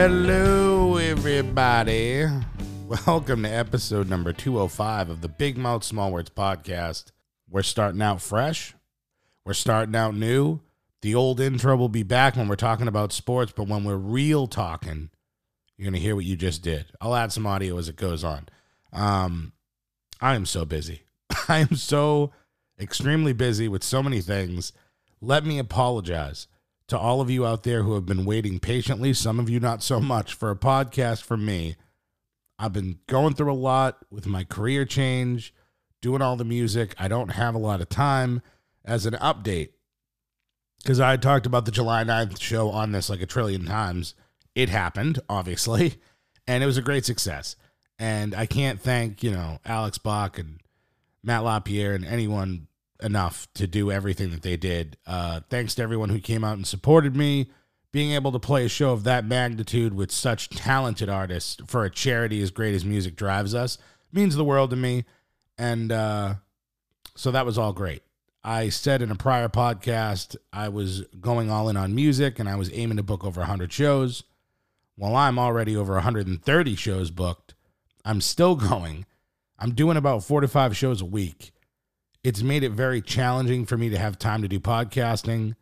Hello, everybody. Welcome to episode number 205 of the Big Mouth Small Words podcast. We're starting out fresh. We're starting out new. The old intro will be back when we're talking about sports, but when we're real talking, you're going to hear what you just did. I'll add some audio as it goes on. Um, I am so busy. I am so extremely busy with so many things. Let me apologize to all of you out there who have been waiting patiently, some of you not so much, for a podcast from me. I've been going through a lot with my career change, doing all the music. I don't have a lot of time. As an update, because I talked about the July 9th show on this like a trillion times, it happened, obviously, and it was a great success. And I can't thank, you know, Alex Bach and Matt LaPierre and anyone enough to do everything that they did. Uh, thanks to everyone who came out and supported me. Being able to play a show of that magnitude with such talented artists for a charity as great as music drives us means the world to me. And uh, so that was all great. I said in a prior podcast I was going all in on music and I was aiming to book over 100 shows. Well, I'm already over 130 shows booked. I'm still going. I'm doing about four to five shows a week it's made it very challenging for me to have time to do podcasting.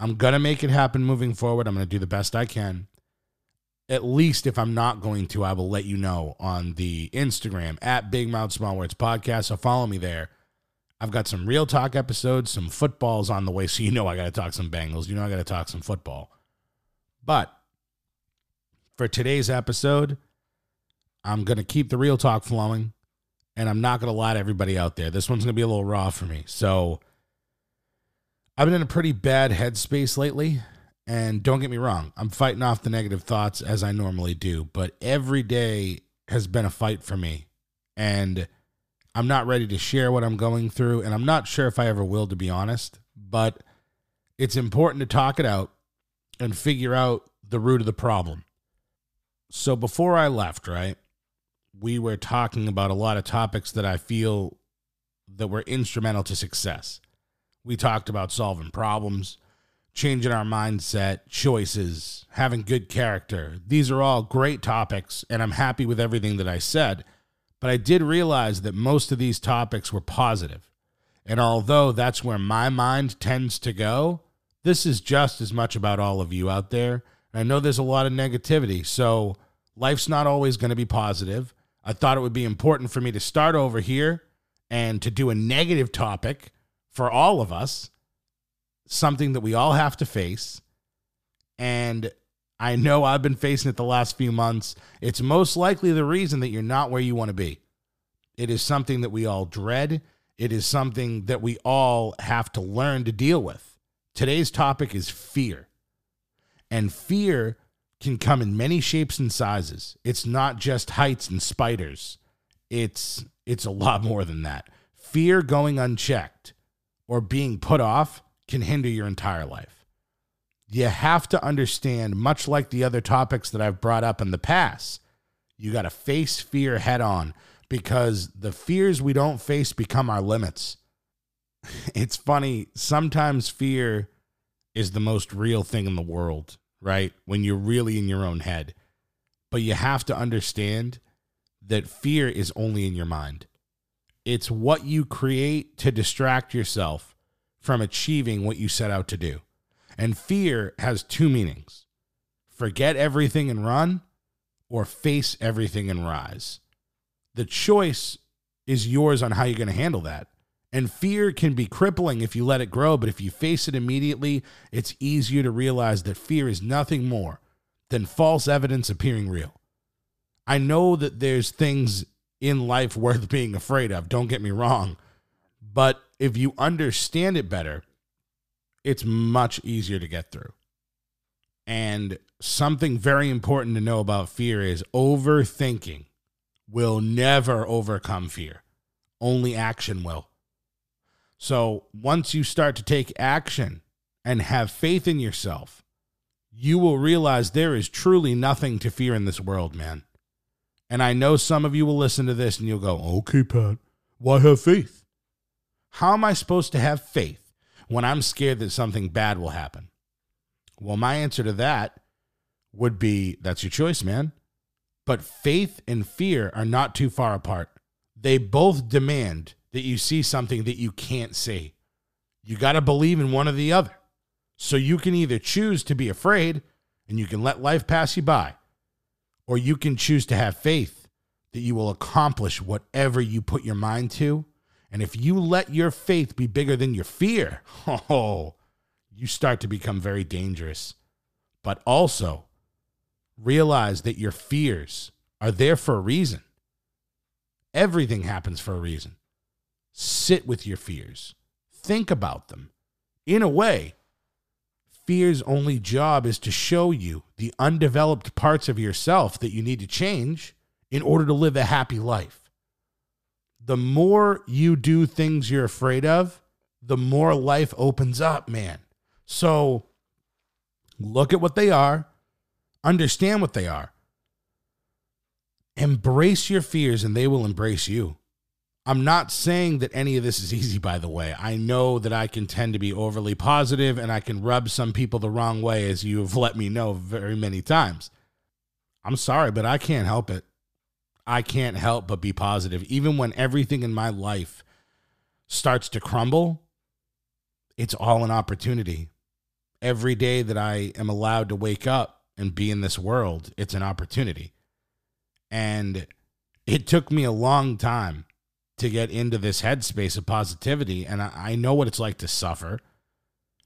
I'm going to make it happen moving forward. I'm going to do the best I can. At least if I'm not going to, I will let you know on the Instagram at Big Mouth Small Words Podcast. So follow me there. I've got some real talk episodes, some footballs on the way. So you know I got to talk some Bengals. You know I got to talk some football. But for today's episode, I'm going to keep the real talk flowing and I'm not going to lie to everybody out there. This one's going to be a little raw for me. So I've been in a pretty bad headspace lately. And don't get me wrong, I'm fighting off the negative thoughts as I normally do, but every day has been a fight for me. And I'm not ready to share what I'm going through. And I'm not sure if I ever will, to be honest. But it's important to talk it out and figure out the root of the problem. So before I left, right, we were talking about a lot of topics that I feel that were instrumental to success. We talked about solving problems, changing our mindset, choices, having good character. These are all great topics, and I'm happy with everything that I said. But I did realize that most of these topics were positive. And although that's where my mind tends to go, this is just as much about all of you out there. I know there's a lot of negativity, so life's not always going to be positive. I thought it would be important for me to start over here and to do a negative topic for all of us, something that we all have to face. And I know I've been facing it the last few months. It's most likely the reason that you're not where you want to be. It is something that we all dread. It is something that we all have to learn to deal with. Today's topic is fear. And fear can come in many shapes and sizes. It's not just heights and spiders. It's it's a lot more than that. Fear going unchecked or being put off can hinder your entire life. You have to understand, much like the other topics that I've brought up in the past, you got to face fear head on because the fears we don't face become our limits. It's funny, sometimes fear is the most real thing in the world right? When you're really in your own head. But you have to understand that fear is only in your mind. It's what you create to distract yourself from achieving what you set out to do. And fear has two meanings forget everything and run, or face everything and rise. The choice is yours on how you're going to handle that. And fear can be crippling if you let it grow, but if you face it immediately, it's easier to realize that fear is nothing more than false evidence appearing real. I know that there's things in life worth being afraid of, don't get me wrong, but if you understand it better, it's much easier to get through. And something very important to know about fear is overthinking will never overcome fear, only action will. So once you start to take action and have faith in yourself, you will realize there is truly nothing to fear in this world, man. And I know some of you will listen to this and you'll go, okay, Pat, why have faith? How am I supposed to have faith when I'm scared that something bad will happen? Well, my answer to that would be that's your choice, man. But faith and fear are not too far apart. They both demand that you see something that you can't see. You got to believe in one or the other. So you can either choose to be afraid and you can let life pass you by, or you can choose to have faith that you will accomplish whatever you put your mind to. And if you let your faith be bigger than your fear, oh, you start to become very dangerous. But also, realize that your fears are there for a reason. Everything happens for a reason. Sit with your fears, think about them. In a way, fear's only job is to show you the undeveloped parts of yourself that you need to change in order to live a happy life. The more you do things you're afraid of, the more life opens up, man. So look at what they are, understand what they are, embrace your fears, and they will embrace you. I'm not saying that any of this is easy, by the way. I know that I can tend to be overly positive and I can rub some people the wrong way, as you have let me know very many times. I'm sorry, but I can't help it. I can't help but be positive. Even when everything in my life starts to crumble, it's all an opportunity. Every day that I am allowed to wake up and be in this world, it's an opportunity. And it took me a long time to get into this headspace of positivity. And I, I, know what it's like to suffer.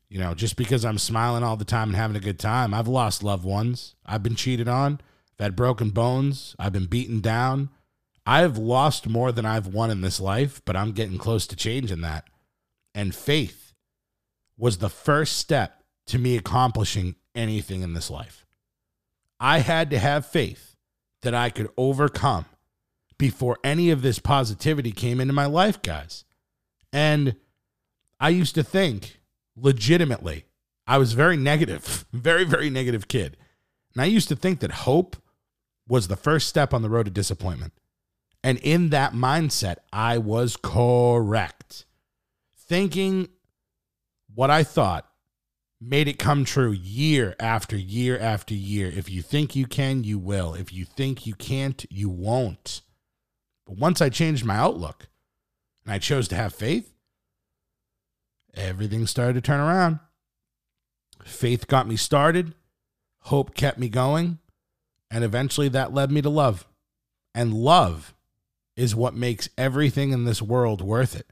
You know, just because I'm smiling all the time and having a good time, I've lost loved ones. I've been cheated on. I've had broken bones. I've been beaten down. I've lost more than I've won in this life, but I'm getting close to changing that. And faith was the first step to me accomplishing anything in this life. I had to have faith that I could overcome before any of this positivity came into my life, guys. And I used to think legitimately, I was very negative, very, very negative kid. And I used to think that hope was the first step on the road to disappointment. And in that mindset, I was correct. Thinking what I thought made it come true year after year after year. If you think you can, you will. If you think you can't, you won't. But once I changed my outlook and I chose to have faith, everything started to turn around. Faith got me started, hope kept me going, and eventually that led me to love. And love is what makes everything in this world worth it.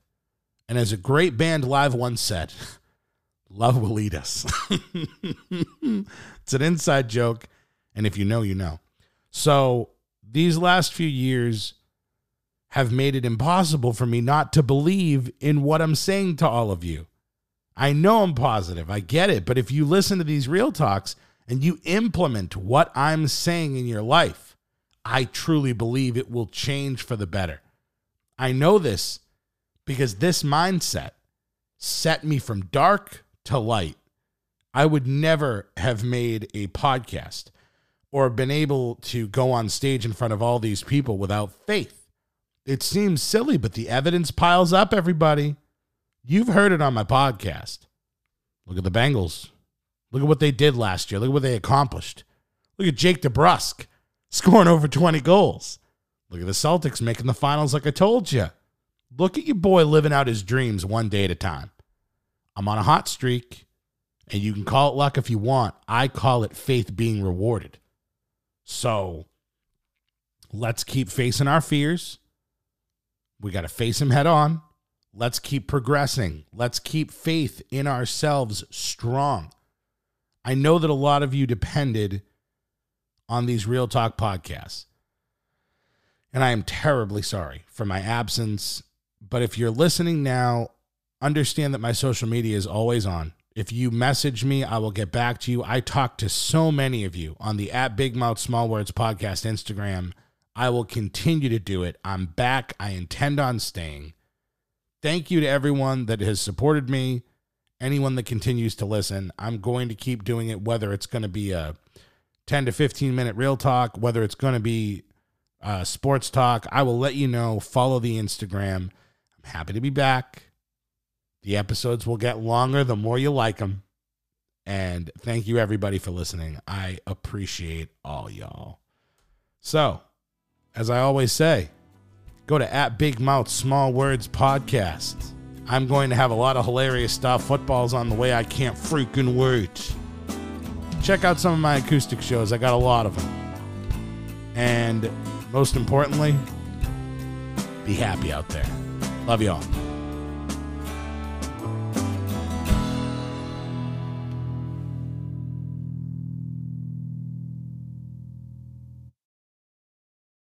And as a great band live once said, love will eat us. it's an inside joke. And if you know, you know. So these last few years, have made it impossible for me not to believe in what I'm saying to all of you. I know I'm positive, I get it, but if you listen to these real talks and you implement what I'm saying in your life, I truly believe it will change for the better. I know this because this mindset set me from dark to light. I would never have made a podcast or been able to go on stage in front of all these people without faith. It seems silly, but the evidence piles up, everybody. You've heard it on my podcast. Look at the Bengals. Look at what they did last year. Look at what they accomplished. Look at Jake DeBrusk scoring over 20 goals. Look at the Celtics making the finals like I told you. Look at your boy living out his dreams one day at a time. I'm on a hot streak, and you can call it luck if you want. I call it faith being rewarded. So let's keep facing our fears. We got to face him head on. Let's keep progressing. Let's keep faith in ourselves strong. I know that a lot of you depended on these Real Talk podcasts. And I am terribly sorry for my absence. But if you're listening now, understand that my social media is always on. If you message me, I will get back to you. I talk to so many of you on the at Big Mouth Small Words podcast Instagram I will continue to do it. I'm back. I intend on staying. Thank you to everyone that has supported me, anyone that continues to listen. I'm going to keep doing it, whether it's going to be a 10 to 15 minute real talk, whether it's going to be uh, sports talk. I will let you know. Follow the Instagram. I'm happy to be back. The episodes will get longer the more you like them. And thank you, everybody, for listening. I appreciate all y'all. So, as I always say, go to at Big Mouth Small Words Podcast. I'm going to have a lot of hilarious stuff. Football's on the way. I can't freaking wait. Check out some of my acoustic shows. I got a lot of them. And most importantly, be happy out there. Love y'all.